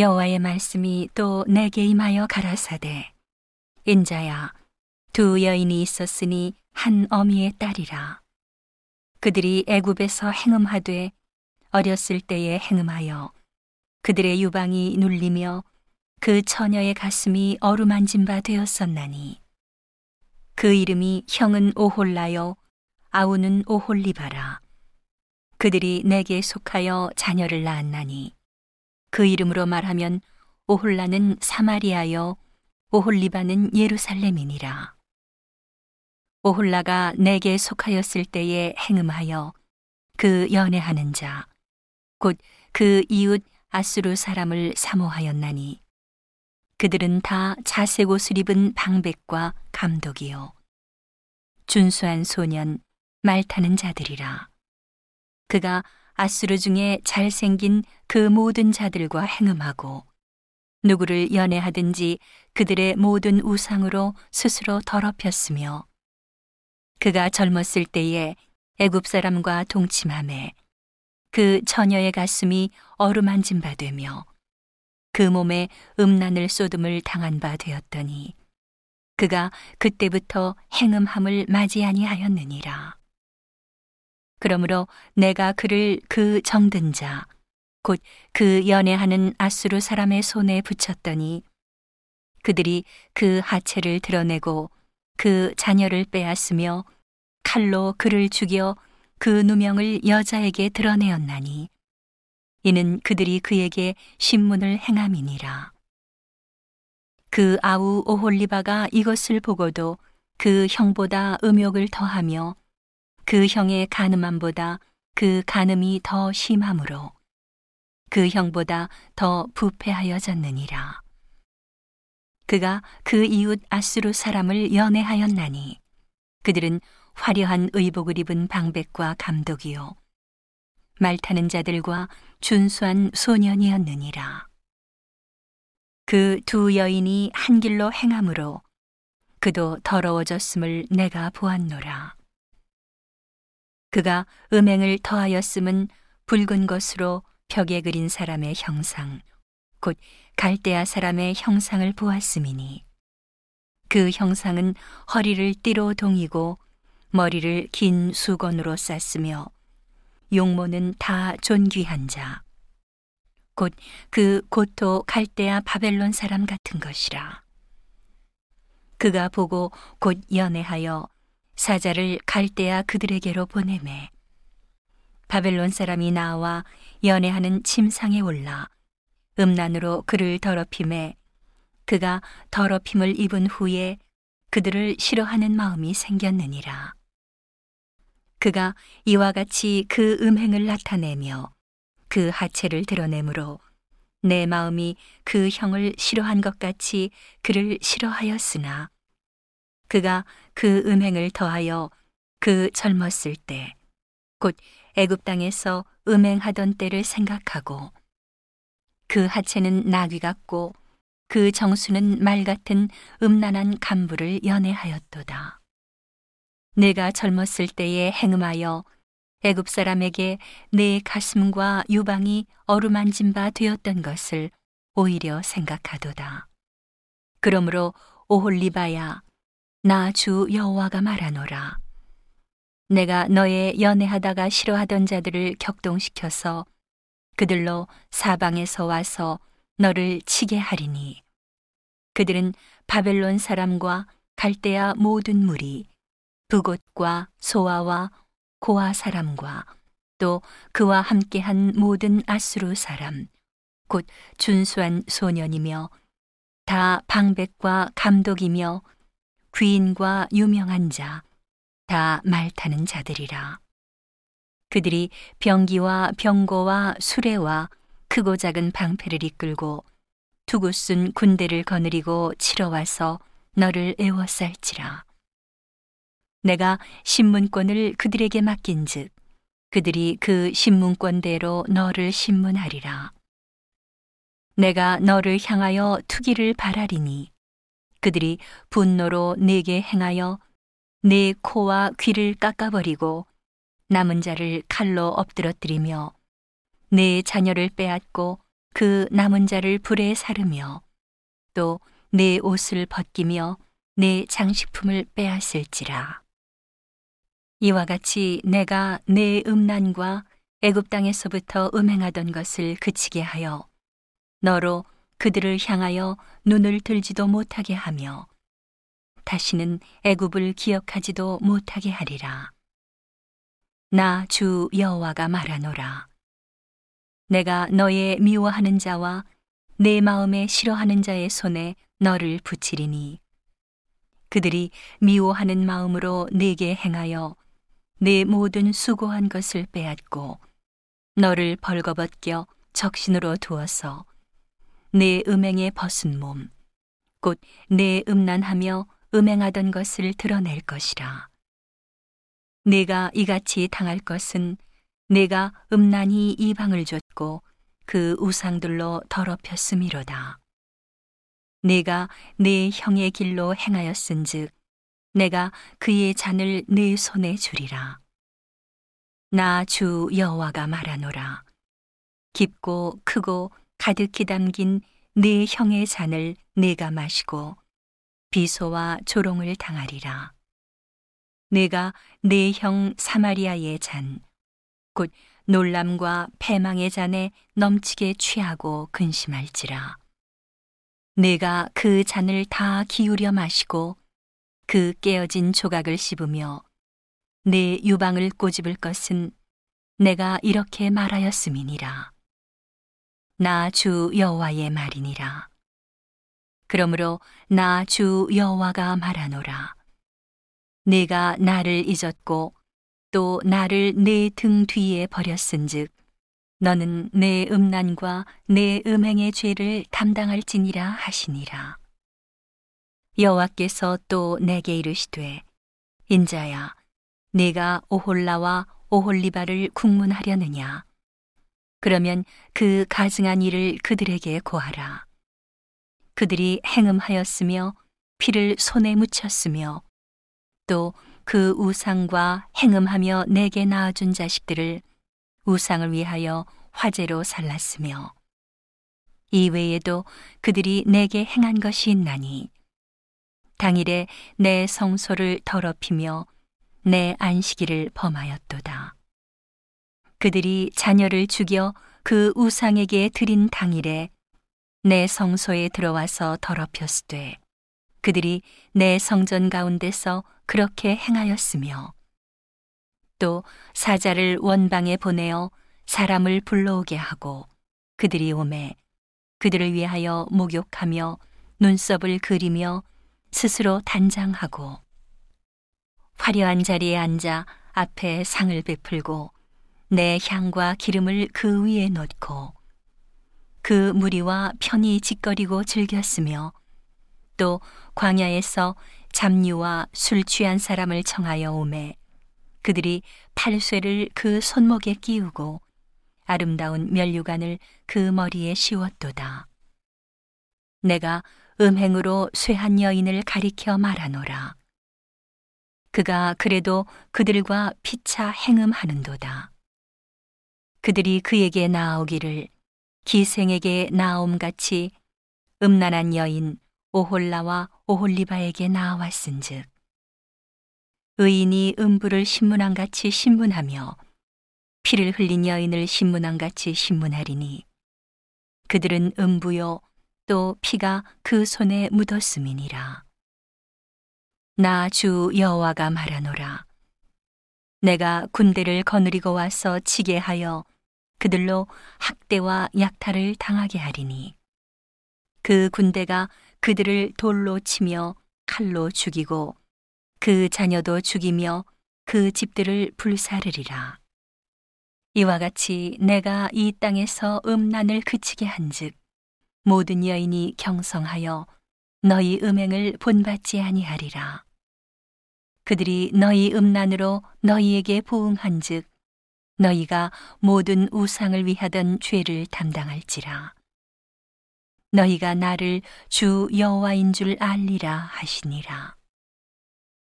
여호와의 말씀이 또 내게 임하여 가라사대 인자야 두 여인이 있었으니 한 어미의 딸이라. 그들이 애굽에서 행음하되 어렸을 때에 행음하여 그들의 유방이 눌리며 그 처녀의 가슴이 어루만진 바 되었었나니. 그 이름이 형은 오홀라요 아우는 오홀리바라. 그들이 내게 속하여 자녀를 낳았나니 그 이름으로 말하면 오홀라는 사마리아요 오홀리바는 예루살렘이니라. 오홀라가 내게 속하였을 때에 행음하여 그 연애하는 자 곧 그 이웃 아수르 사람을 사모하였나니 그들은 다 자색 옷을 입은 방백과 감독이요. 준수한 소년 말 타는 자들이라. 그가 아수르 중에 잘생긴 그 모든 자들과 행음하고 누구를 연애하든지 그들의 모든 우상으로 스스로 더럽혔으며 그가 젊었을 때에 애굽 사람과 동침함에 그 처녀의 가슴이 어루만진 바 되며 그 몸에 음란을 쏟음을 당한 바 되었더니 그가 그때부터 행음함을 맞이 아니하였느니라. 그러므로 내가 그를 그 정든 자, 곧 그 연애하는 아수르 사람의 손에 붙였더니 그들이 그 하체를 드러내고 그 자녀를 빼앗으며 칼로 그를 죽여 그 누명을 여자에게 드러내었나니 이는 그들이 그에게 신문을 행함이니라. 그 아우 오홀리바가 이것을 보고도 그 형보다 음욕을 더하며 그 형의 가늠함보다 그 가늠이 더 심함으로 그 형보다 더 부패하여졌느니라. 그가 그 이웃 아수르 사람을 연애하였나니 그들은 화려한 의복을 입은 방백과 감독이요 말 타는 자들과 준수한 소년이었느니라. 그 두 여인이 한 길로 행함으로 그도 더러워졌음을 내가 보았노라. 그가 음행을 더하였음은 붉은 것으로 벽에 그린 사람의 형상, 곧 갈대아 사람의 형상을 보았음이니 그 형상은 허리를 띠로 동이고 머리를 긴 수건으로 쌌으며 용모는 다 존귀한 자. 곧 그 고토 갈대아 바벨론 사람 같은 것이라. 그가 보고 곧 연애하여 사자를 갈대아 그들에게로 보내매. 바벨론 사람이 나와 연애하는 침상에 올라 음란으로 그를 더럽힘에 그가 더럽힘을 입은 후에 그들을 싫어하는 마음이 생겼느니라. 그가 이와 같이 그 음행을 나타내며 그 하체를 드러내므로 내 마음이 그 형을 싫어한 것 같이 그를 싫어하였으나 그가 그 음행을 더하여 그 젊었을 때 곧 애굽 땅에서 음행하던 때를 생각하고 그 하체는 나귀 같고 그 정수는 말 같은 음란한 간부를 연애하였도다. 내가 젊었을 때에 행음하여 애굽 사람에게 내 가슴과 유방이 어루만진 바 되었던 것을 오히려 생각하도다. 그러므로 오홀리바야 나 주 여호와가 말하노라. 내가 너의 연애하다가 싫어하던 자들을 격동시켜서 그들로 사방에서 와서 너를 치게 하리니 그들은 바벨론 사람과 갈대아 모든 무리 부곳과 소아와 고아 사람과 또 그와 함께한 모든 아수르 사람 곧 준수한 소년이며 다 방백과 감독이며 귀인과 유명한 자 다 말 타는 자들이라 그들이 병기와 병고와 수레와 크고 작은 방패를 이끌고 두구쓴 군대를 거느리고 치러 와서 너를 애워쌀지라 내가 신문권을 그들에게 맡긴즉 그들이 그 신문권대로 너를 신문하리라. 내가 너를 향하여 투기를 바라리니 그들이 분노로 내게 행하여 내 코와 귀를 깎아버리고 남은 자를 칼로 엎드러뜨리며 내 자녀를 빼앗고 그 남은 자를 불에 사르며 또 내 옷을 벗기며 내 장식품을 빼앗을지라. 이와 같이 내가 내 음란과 애굽 땅에서부터 음행하던 것을 그치게 하여 너로 그들을 향하여 눈을 들지도 못하게 하며 다시는 애굽을 기억하지도 못하게 하리라. 나 주 여호와가 말하노라. 내가 너의 미워하는 자와 내 마음에 싫어하는 자의 손에 너를 붙이리니 그들이 미워하는 마음으로 내게 행하여 내 모든 수고한 것을 빼앗고 너를 벌거벗겨 적신으로 두어서 내 음행에 벗은 몸, 곧 내 음란하며 음행하던 것을 드러낼 것이라. 내가 이같이 당할 것은 내가 음란히 이방을 줬고 그 우상들로 더럽혔음이로다. 내가 내 형의 길로 행하였은즉 내가 그의 잔을 내 손에 주리라. 나 주 여호와가 말하노라. 깊고 크고 가득히 담긴 내 형의 잔을 내가 마시고 비소와 조롱을 당하리라. 내가 내형 사마리아의 잔, 곧 놀람과 패망의 잔에 넘치게 취하고 근심할지라. 내가 그 잔을 다 기울여 마시고 그 깨어진 조각을 씹으며 내 유방을 꼬집을 것은 내가 이렇게 말하였음이니라. 나 주 여호와의 말이니라. 그러므로 나 주 여호와가 말하노라. 내가 나를 잊었고 또 나를 내 등 뒤에 버렸은즉 너는 내 음란과 내 음행의 죄를 담당할지니라 하시니라. 여호와께서 또 내게 이르시되 인자야 내가 오홀라와 오홀리바를 국문하려느냐 그러면 그 가증한 일을 그들에게 고하라 그들이 행음하였으며 피를 손에 묻혔으며 또 그 우상과 행음하며 내게 낳아준 자식들을 우상을 위하여 화재로 살랐으며 이외에도 그들이 내게 행한 것이 있나니 당일에 내 성소를 더럽히며 내 안식일을 범하였도다. 그들이 자녀를 죽여 그 우상에게 드린 당일에 내 성소에 들어와서 더럽혔으되 그들이 내 성전 가운데서 그렇게 행하였으며 또 사자를 원방에 보내어 사람을 불러오게 하고 그들이 오매 그들을 위하여 목욕하며 눈썹을 그리며 스스로 단장하고 화려한 자리에 앉아 앞에 상을 베풀고 내 향과 기름을 그 위에 놓고 그 무리와 편히 짓거리고 즐겼으며 또 광야에서 잡류와 술 취한 사람을 청하여 오매 그들이 팔쇠를 그 손목에 끼우고 아름다운 면류관을 그 머리에 씌웠도다. 내가 음행으로 쇠한 여인을 가리켜 말하노라. 그가 그래도 그들과 피차 행음하는도다. 그들이 그에게 나오기를 기생에게 나옴같이 음란한 여인 오홀라와 오홀리바에게 나왔은즉 의인이 음부를 신문함 같이 신문하며 피를 흘린 여인을 신문함 같이 신문하리니 그들은 음부요 또 피가 그 손에 묻었음이니라. 나 주 여호와가 말하노라. 내가 군대를 거느리고 와서 치게 하여 그들로 학대와 약탈을 당하게 하리니 그 군대가 그들을 돌로 치며 칼로 죽이고 그 자녀도 죽이며 그 집들을 불사르리라. 이와 같이 내가 이 땅에서 음란을 그치게 한즉 모든 여인이 경성하여 너희 음행을 본받지 아니하리라. 그들이 너희 음란으로 너희에게 보응한즉 너희가 모든 우상을 위하던 죄를 담당할지라. 너희가 나를 주 여호와인 줄 알리라 하시니라.